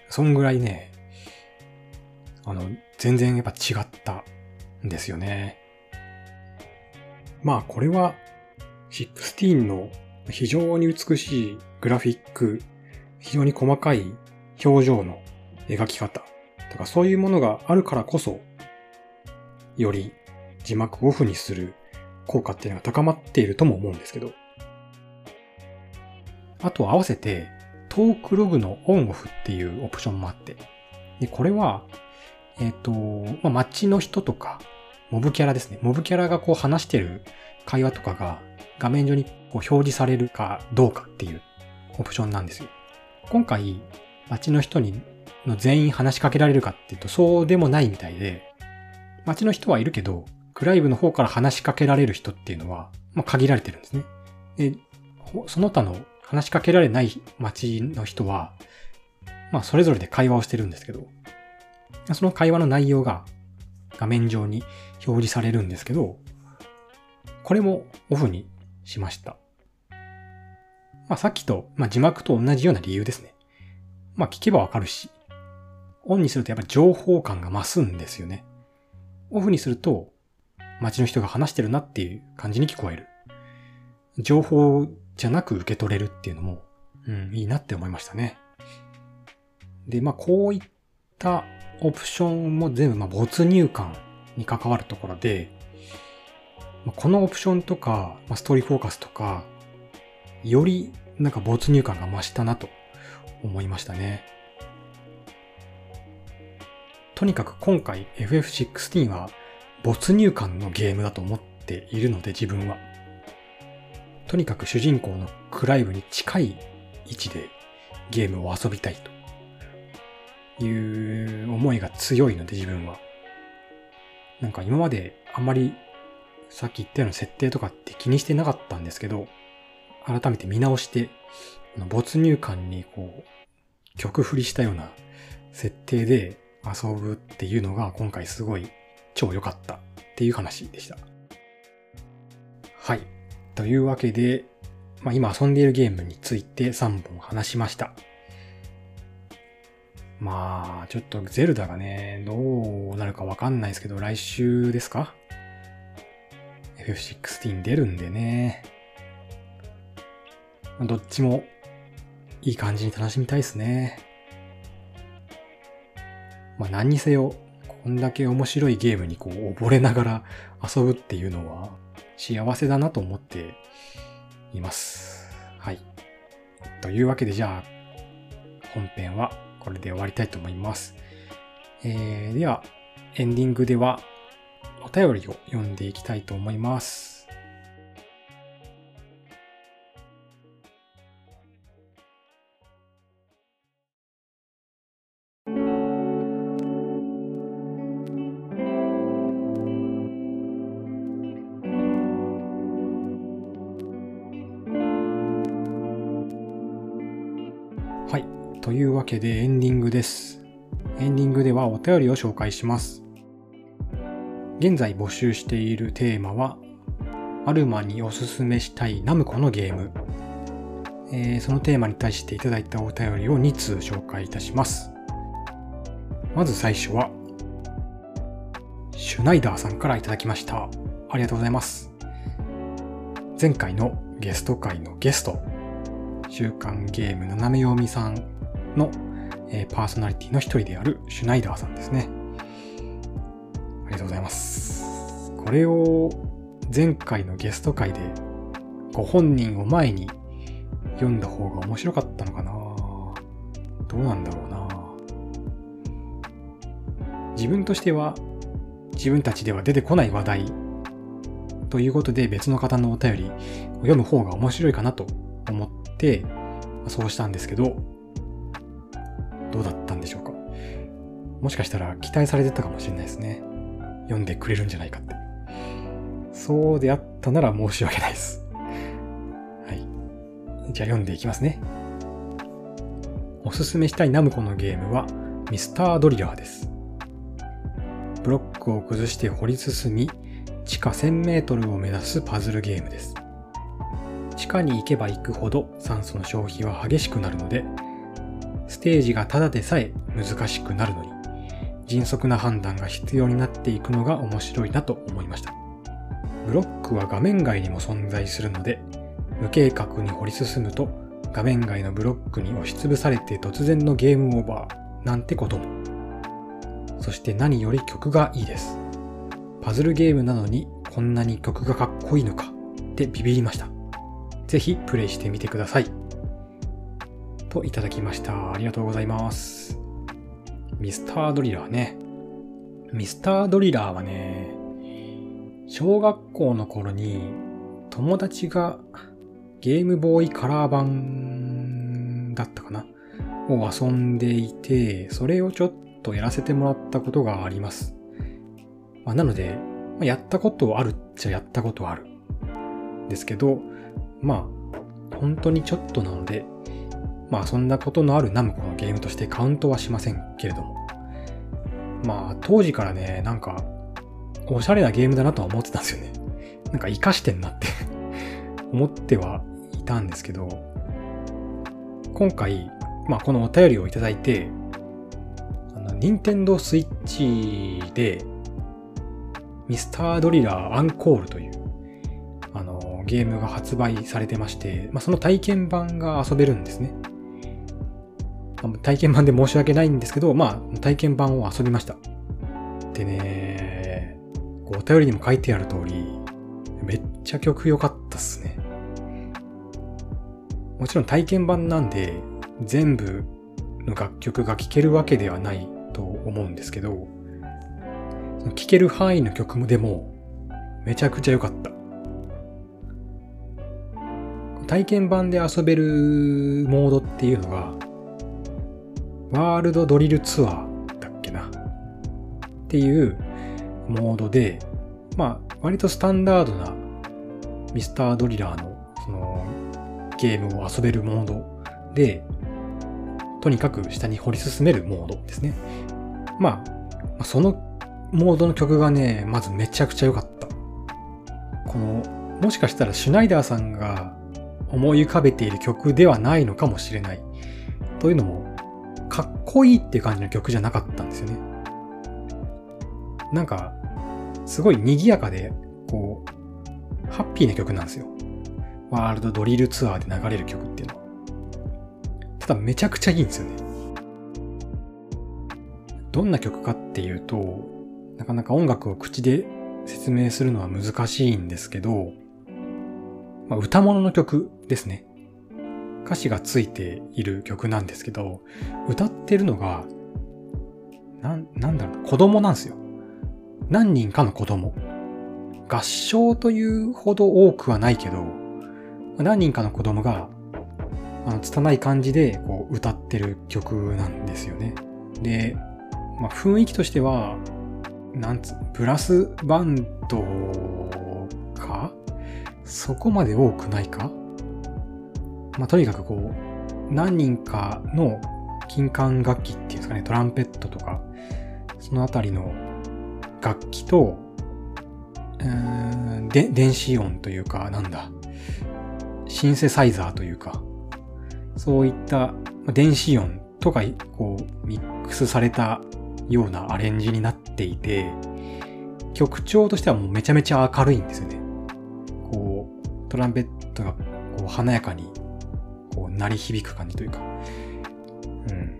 そんぐらいね、あの、全然やっぱ違ったんですよね。まあこれは16の非常に美しいグラフィック、非常に細かい表情の描き方とかそういうものがあるからこそ、より字幕オフにする効果っていうのが高まっているとも思うんですけど。あと合わせてトークログのオンオフっていうオプションもあって。で、これは、えっ、ー、と、まあ、街の人とか、モブキャラですね。モブキャラがこう話してる会話とかが画面上にこう表示されるかどうかっていうオプションなんですよ。今回、街の人にの全員話しかけられるかっていうとそうでもないみたいで、街の人はいるけど、クライブの方から話しかけられる人っていうのは、まあ、限られてるんですね。で、その他の話しかけられない街の人は、まあそれぞれで会話をしてるんですけど、その会話の内容が画面上に表示されるんですけど、これもオフにしました。まあさっきと、まあ字幕と同じような理由ですね。まあ聞けばわかるし、オンにするとやっぱ情報感が増すんですよね。オフにすると、街の人が話してるなっていう感じに聞こえる。情報じゃなく受け取れるっていうのも、うん、いいなって思いましたね。で、まあこういったオプションも全部、まあ没入感に関わるところで、このオプションとか、ストーリーフォーカスとか、よりなんか没入感が増したなと思いましたね。とにかく今回 FF16 は没入感のゲームだと思っているので自分は。とにかく主人公のクライブに近い位置でゲームを遊びたいという思いが強いので自分は。なんか今まであんまりさっき言ったような設定とかって気にしてなかったんですけど、改めて見直して、没入感にこう、曲振りしたような設定で遊ぶっていうのが今回すごい超良かったっていう話でした。はい。というわけで、まあ、今遊んでいるゲームについて3本話しました。まあ、ちょっとゼルダがね、どうなるかわかんないですけど、来週ですか ?FF16 出るんでね。どっちもいい感じに楽しみたいですね。まあ何にせよ、こんだけ面白いゲームにこう溺れながら遊ぶっていうのは幸せだなと思っています。はい。というわけでじゃあ、本編はこれで終わりたいと思います。えー、では、エンディングではお便りを読んでいきたいと思います。けでエンディングです。エンディングではお便りを紹介します。現在募集しているテーマは、アルマにおすすめしたいナムコのゲーム。えー、そのテーマに対していただいたお便りを2通紹介いたします。まず最初は、シュナイダーさんからいただきました。ありがとうございます。前回のゲスト会のゲスト、週刊ゲーム斜め読みさんの、え、パーソナリティの一人であるシュナイダーさんですね。ありがとうございます。これを前回のゲスト会でご本人を前に読んだ方が面白かったのかなどうなんだろうな自分としては自分たちでは出てこない話題ということで別の方のお便りを読む方が面白いかなと思ってそうしたんですけどどうだったんでしょうか？もしかしたら期待されてたかもしれないですね。読んでくれるんじゃないかって。そうであったなら申し訳ないです。はい。じゃあ読んでいきますね。おすすめしたいナムコのゲームはミスタードリラーです。ブロックを崩して掘り進み、地下1000メートルを目指すパズルゲームです。地下に行けば行くほど酸素の消費は激しくなるので、ステージがただでさえ難しくなるのに、迅速な判断が必要になっていくのが面白いなと思いました。ブロックは画面外にも存在するので、無計画に掘り進むと画面外のブロックに押しつぶされて突然のゲームオーバーなんてことも。そして何より曲がいいです。パズルゲームなのにこんなに曲がかっこいいのかってビビりました。ぜひプレイしてみてください。といただきました。ありがとうございます。ミスタードリラーね。ミスタードリラーはね、小学校の頃に友達がゲームボーイカラー版だったかな？を遊んでいて、それをちょっとやらせてもらったことがあります。まあ、なので、まあ、やったことあるっちゃやったことある。ですけど、まあ、本当にちょっとなので、まあそんなことのあるナムコのゲームとしてカウントはしませんけれども。まあ当時からね、なんか、おしゃれなゲームだなとは思ってたんですよね。なんか活かしてんなって 思ってはいたんですけど、今回、まあこのお便りをいただいて、あの、ニンテンドースイッチで、ミスタードリラーアンコールという、あの、ゲームが発売されてまして、まあその体験版が遊べるんですね。体験版で申し訳ないんですけど、まあ体験版を遊びました。でね、お便りにも書いてある通り、めっちゃ曲良かったっすね。もちろん体験版なんで、全部の楽曲が聴けるわけではないと思うんですけど、聴ける範囲の曲もでも、めちゃくちゃ良かった。体験版で遊べるモードっていうのが、ワールドドリルツアーだっけなっていうモードで、まあ、割とスタンダードなミスタードリラーのそのゲームを遊べるモードで、とにかく下に掘り進めるモードですね。まあ、そのモードの曲がね、まずめちゃくちゃ良かった。この、もしかしたらシュナイダーさんが思い浮かべている曲ではないのかもしれない。というのも、かっこいいっていう感じの曲じゃなかったんですよね。なんか、すごい賑やかで、こう、ハッピーな曲なんですよ。ワールドドリルツアーで流れる曲っていうのは。ただめちゃくちゃいいんですよね。どんな曲かっていうと、なかなか音楽を口で説明するのは難しいんですけど、まあ、歌物の曲ですね。歌詞がついている曲なんですけど、歌ってるのが、なん、なんだろう、子供なんですよ。何人かの子供。合唱というほど多くはないけど、何人かの子供が、あの、拙い感じで、こう、歌ってる曲なんですよね。で、まあ、雰囲気としては、なんつ、ブラスバンドか？そこまで多くないか？まあ、とにかくこう、何人かの金管楽器っていうんですかね、トランペットとか、そのあたりの楽器と、うんで、電子音というか、なんだ、シンセサイザーというか、そういった電子音とか、こう、ミックスされたようなアレンジになっていて、曲調としてはもうめちゃめちゃ明るいんですよね。こう、トランペットがこう華やかにこう鳴り響く感じというか、うん。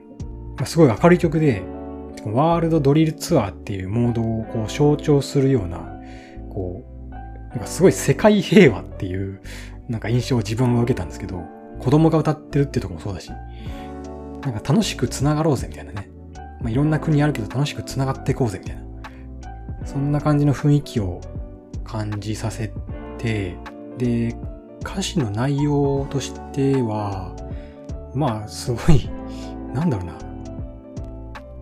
まあ、すごい明るい曲で、ワールドドリルツアーっていうモードをこう象徴するような、こう、なんかすごい世界平和っていうなんか印象を自分も受けたんですけど、子供が歌ってるっていうとこもそうだし、なんか楽しく繋がろうぜみたいなね。まあ、いろんな国あるけど楽しく繋がっていこうぜみたいな。そんな感じの雰囲気を感じさせて、で、歌詞の内容としては、まあ、すごい、なんだろうな。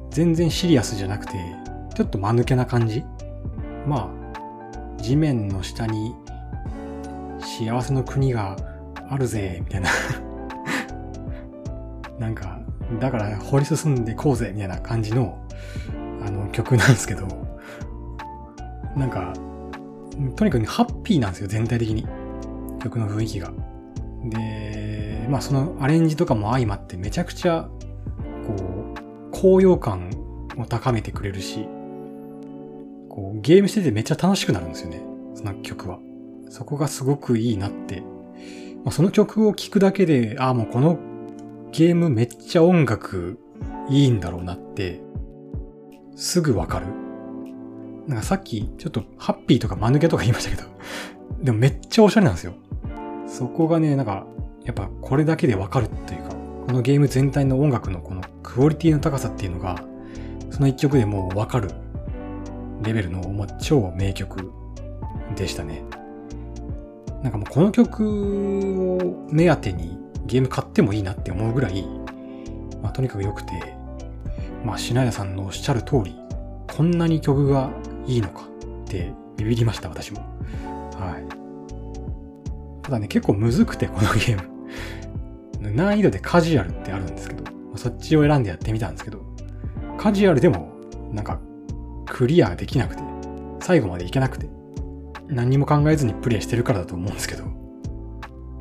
全然シリアスじゃなくて、ちょっと間抜けな感じまあ、地面の下に幸せの国があるぜ、みたいな なんか、だから掘り進んでこうぜ、みたいな感じの、あの、曲なんですけど、なんか、とにかくハッピーなんですよ、全体的に。曲の雰囲気が。で、まあそのアレンジとかも相まってめちゃくちゃ、こう、高揚感を高めてくれるし、こう、ゲームしててめっちゃ楽しくなるんですよね。その曲は。そこがすごくいいなって。まあ、その曲を聴くだけで、ああ、もうこのゲームめっちゃ音楽いいんだろうなって、すぐわかる。なんかさっきちょっとハッピーとか間抜けとか言いましたけど、でもめっちゃおしゃれなんですよ。そこがね、なんか、やっぱこれだけでわかるっていうか、このゲーム全体の音楽のこのクオリティの高さっていうのが、その一曲でもうわかるレベルのもう超名曲でしたね。なんかもうこの曲を目当てにゲーム買ってもいいなって思うぐらい、まあとにかく良くて、まあシナヤさんのおっしゃる通り、こんなに曲がいいのかってビビりました、私も。はい。ただね、結構むずくて、このゲーム。難易度でカジュアルってあるんですけど、そっちを選んでやってみたんですけど、カジュアルでも、なんか、クリアできなくて、最後までいけなくて、何にも考えずにプレイしてるからだと思うんですけど、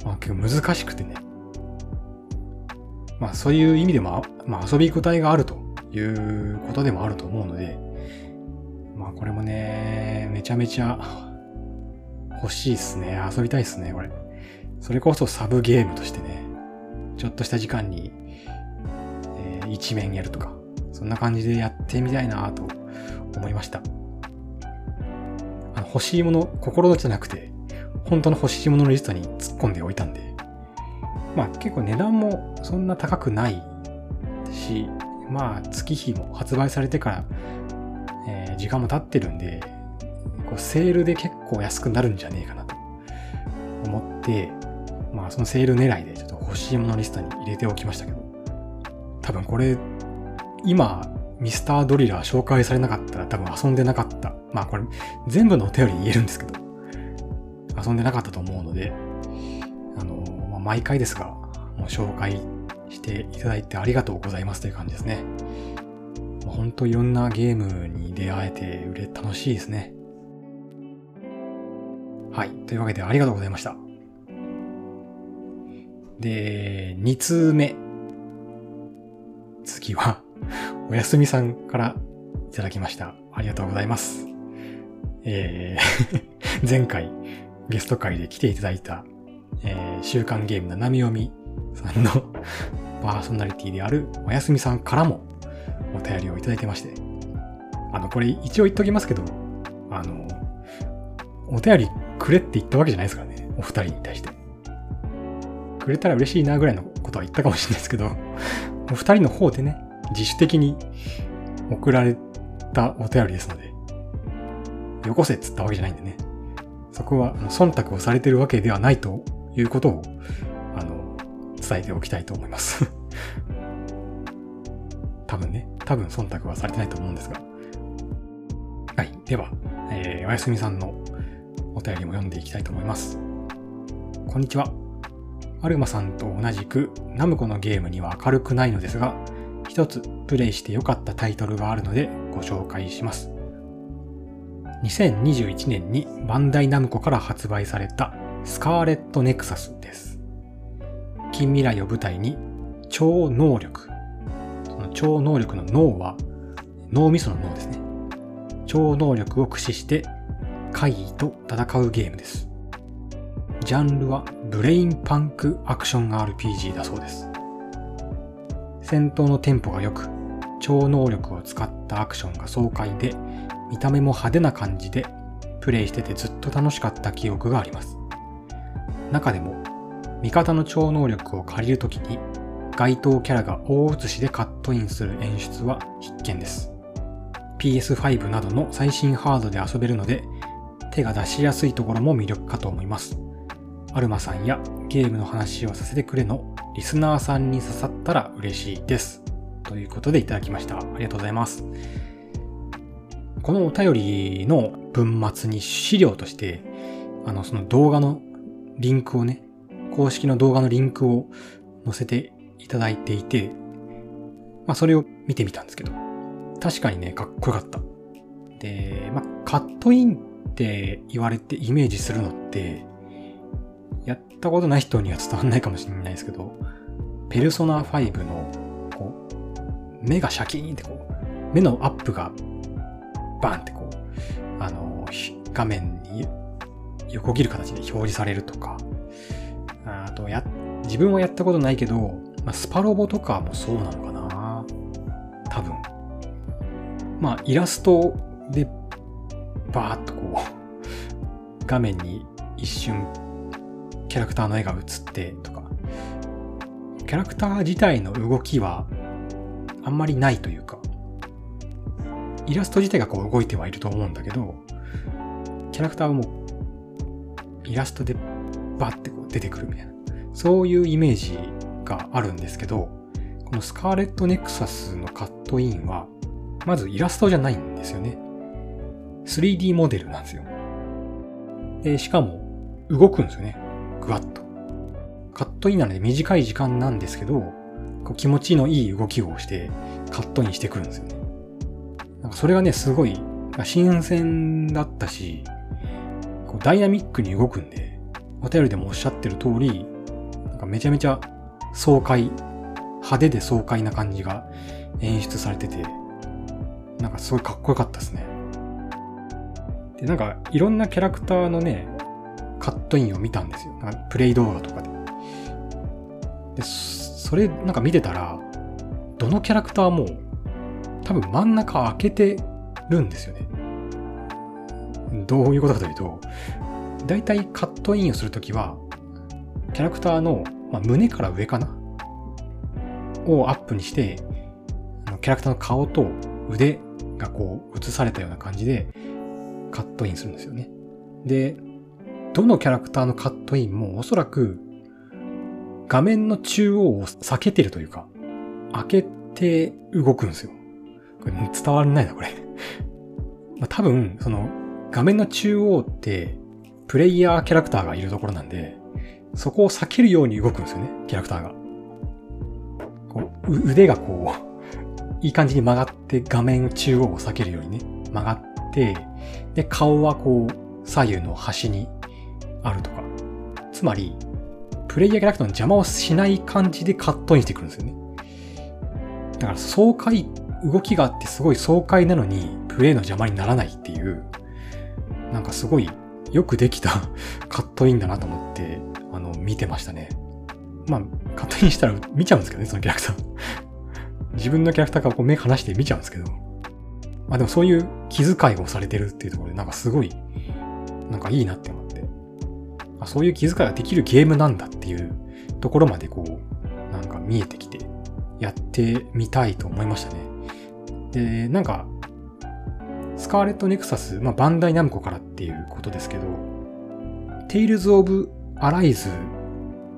まあ結構難しくてね。まあそういう意味でも、まあ遊び応えがあるということでもあると思うので、まあこれもね、めちゃめちゃ欲しいっすね。遊びたいっすね、これ。それこそサブゲームとしてね、ちょっとした時間に、えー、一面やるとか、そんな感じでやってみたいなと思いました。あの、欲しいもの、心のじゃなくて、本当の欲しいもののリストに突っ込んでおいたんで、まあ結構値段もそんな高くないし、まあ月日も発売されてから、えー、時間も経ってるんで、こうセールで結構安くなるんじゃねえかなと思って、まあそのセール狙いでちょっと欲しいものリストに入れておきましたけど、多分これ、今、ミスタードリラー紹介されなかったら多分遊んでなかった。まあこれ全部のお便り言えるんですけど、遊んでなかったと思うので、あの、まあ、毎回ですが、もう紹介していただいてありがとうございますという感じですね。本当いろんなゲームに出会えてうれ楽しいですね。はい。というわけでありがとうございました。で、2通目。次は、おやすみさんからいただきました。ありがとうございます。えー 前回ゲスト会で来ていただいた、えー、週刊ゲームななみ読みさんの パーソナリティであるおやすみさんからもお便りをいただいてまして。あの、これ一応言っときますけど、あの、お便りくれって言ったわけじゃないですからね。お二人に対して。くれたら嬉しいなぐらいのことは言ったかもしれないですけど、お二人の方でね、自主的に送られたお便りですので、よこせっつったわけじゃないんでね。そこは、忖度をされてるわけではないということを、あの、伝えておきたいと思います 多分ね、多分忖度はされてないと思うんですが。はい。では、えー、おやすみさんの便りも読んでいきたいと思います。こんにちは。アルマさんと同じくナムコのゲームには明るくないのですが、一つプレイして良かったタイトルがあるのでご紹介します。2021年にバンダイナムコから発売されたスカーレットネクサスです。近未来を舞台に超能力。その超能力の脳は脳みその脳ですね。超能力を駆使して怪異と戦うゲームです。ジャンルはブレインパンクアクション RPG だそうです。戦闘のテンポが良く、超能力を使ったアクションが爽快で、見た目も派手な感じで、プレイしててずっと楽しかった記憶があります。中でも、味方の超能力を借りるときに、該当キャラが大写しでカットインする演出は必見です。PS5 などの最新ハードで遊べるので、手が出しやすいところも魅力かと思います。アルマさんやゲームの話をさせてくれのリスナーさんに刺さったら嬉しいです。ということでいただきました。ありがとうございます。このお便りの文末に資料として、あの、その動画のリンクをね、公式の動画のリンクを載せていただいていて、まあそれを見てみたんですけど、確かにね、かっこよかった。で、まあカットインって言われてイメージするのって、やったことない人には伝わんないかもしれないですけど、ペルソナ5の、こう、目がシャキーンってこう、目のアップがバーンってこう、あの、画面に横切る形で表示されるとか、あと、や、自分はやったことないけど、まあ、スパロボとかもそうなのかな多分。まあ、イラストで、バーっとこう、画面に一瞬、キャラクターの絵が映ってとか、キャラクター自体の動きは、あんまりないというか、イラスト自体がこう動いてはいると思うんだけど、キャラクターはもう、イラストでバッてこう出てくるみたいな。そういうイメージがあるんですけど、このスカーレットネクサスのカットインは、まずイラストじゃないんですよね。3D モデルなんですよ。で、しかも、動くんですよね。ぐわっと。カットインなので短い時間なんですけど、こう気持ちのいい動きをしてカットインしてくるんですよね。なんかそれがね、すごい新鮮だったし、こうダイナミックに動くんで、お便りでもおっしゃってる通り、なんかめちゃめちゃ爽快、派手で爽快な感じが演出されてて、なんかすごいかっこよかったですね。で、なんかいろんなキャラクターのね、カットインを見たんですよ。なんかプレイ動画とかで。で、それなんか見てたら、どのキャラクターも多分真ん中開けてるんですよね。どういうことかというと、だいたいカットインをするときは、キャラクターの、まあ、胸から上かな？をアップにして、キャラクターの顔と腕がこう映されたような感じでカットインするんですよね。で、どのキャラクターのカットインもおそらく画面の中央を避けてるというか、開けて動くんですよ。これ伝わらないな、これ ま、多分、その画面の中央ってプレイヤーキャラクターがいるところなんで、そこを避けるように動くんですよね、キャラクターが。こう腕がこう、いい感じに曲がって画面中央を避けるようにね、曲がって、で、顔はこう、左右の端にあるとか。つまり、プレイヤーキャラクターの邪魔をしない感じでカットインしてくるんですよね。だから爽快、動きがあってすごい爽快なのに、プレイの邪魔にならないっていう、なんかすごいよくできた カットインだなと思って、あの、見てましたね。まあ、カットインしたら見ちゃうんですけどね、そのキャラクター。自分のキャラクターからこう目離して見ちゃうんですけど。まあでもそういう気遣いをされてるっていうところで、なんかすごい、なんかいいなって思って。あそういう気遣いができるゲームなんだっていうところまでこう、なんか見えてきて、やってみたいと思いましたね。で、なんか、スカーレットネクサス、まあ、バンダイナムコからっていうことですけど、テイルズ・オブ・アライズ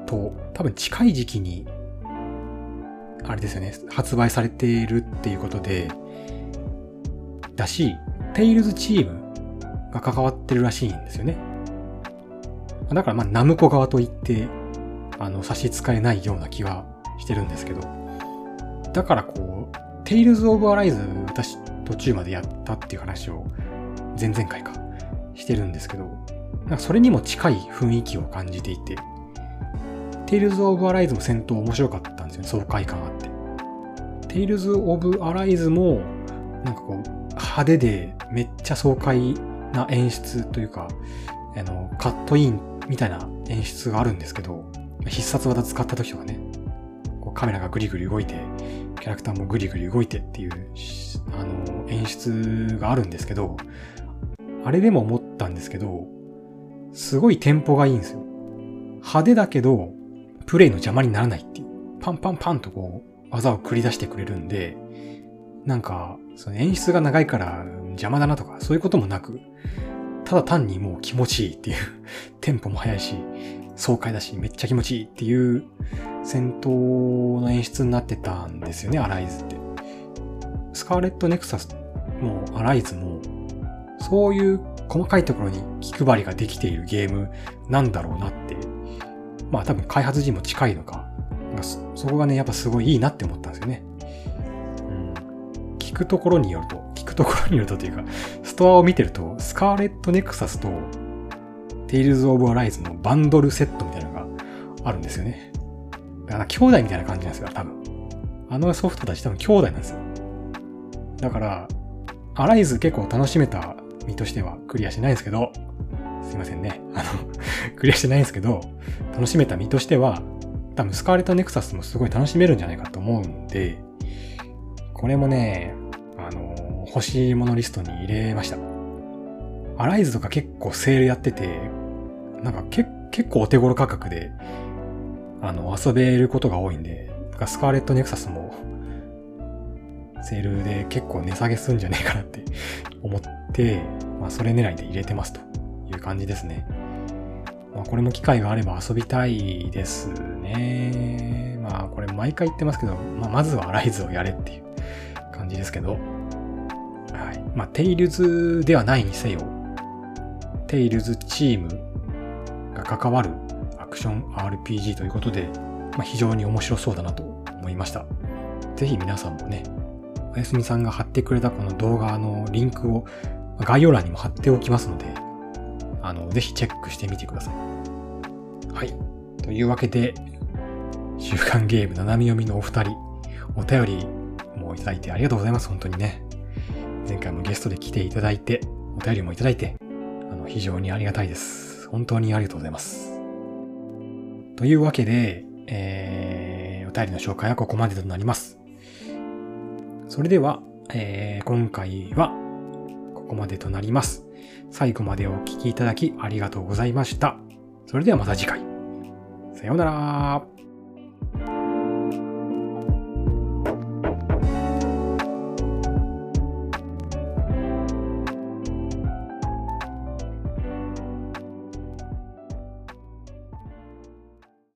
と多分近い時期に、あれですよね、発売されているっていうことで、だし、テイルズチームが関わってるらしいんですよね。だからまあナムコ側と言って、あの、差し支えないような気はしてるんですけど、だからこう、テイルズ・オブ・アライズ、私途中までやったっていう話を前々回かしてるんですけど、なんかそれにも近い雰囲気を感じていて、テイルズ・オブ・アライズも戦闘面白かったんですよね、爽快感あって。テイルズ・オブ・アライズも、なんかこう、派手でめっちゃ爽快な演出というか、あの、カットインみたいな演出があるんですけど、必殺技使った時とかね、こうカメラがグリグリ動いて、キャラクターもグリグリ動いてっていう、あの、演出があるんですけど、あれでも思ったんですけど、すごいテンポがいいんですよ。派手だけど、プレイの邪魔にならないっていう。パンパンパンとこう、技を繰り出してくれるんで、なんか、その演出が長いから邪魔だなとか、そういうこともなく、ただ単にもう気持ちいいっていうテンポも速いし、爽快だし、めっちゃ気持ちいいっていう戦闘の演出になってたんですよね、アライズって。スカーレットネクサスもアライズも、そういう細かいところに気配りができているゲームなんだろうなって、まあ多分開発陣も近いのか、そこがね、やっぱすごいいいなって思ったんですよね。聞くところによると、聞くところによるとというか、ストアを見てると、スカーレットネクサスと、テイルズ・オブ・アライズのバンドルセットみたいなのがあるんですよね。だから兄弟みたいな感じなんですよ、多分。あのソフトたち多分兄弟なんですよ。だから、アライズ結構楽しめた身としてはクリアしてないんですけど、すいませんね。あの クリアしてないんですけど、楽しめた身としては、多分スカーレットネクサスもすごい楽しめるんじゃないかと思うんで、これもね、欲しいものリストに入れました。アライズとか結構セールやってて、なんかけ結構お手頃価格で、あの、遊べることが多いんで、スカーレットネクサスも、セールで結構値下げすんじゃねえかなって思って、まあそれ狙いで入れてますという感じですね。まあこれも機会があれば遊びたいですね。まあこれ毎回言ってますけど、まあまずはアライズをやれっていう感じですけど、はい。まあ、テイルズではないにせよ、テイルズチームが関わるアクション RPG ということで、まあ、非常に面白そうだなと思いました。ぜひ皆さんもね、おやすみさんが貼ってくれたこの動画のリンクを概要欄にも貼っておきますので、あの、ぜひチェックしてみてください。はい。というわけで、週刊ゲーム斜め読みのお二人、お便りもいただいてありがとうございます。本当にね。前回もゲストで来ていただいて、お便りもいただいて、あの、非常にありがたいです。本当にありがとうございます。というわけで、えー、お便りの紹介はここまでとなります。それでは、えー、今回はここまでとなります。最後までお聴きいただきありがとうございました。それではまた次回。さようなら。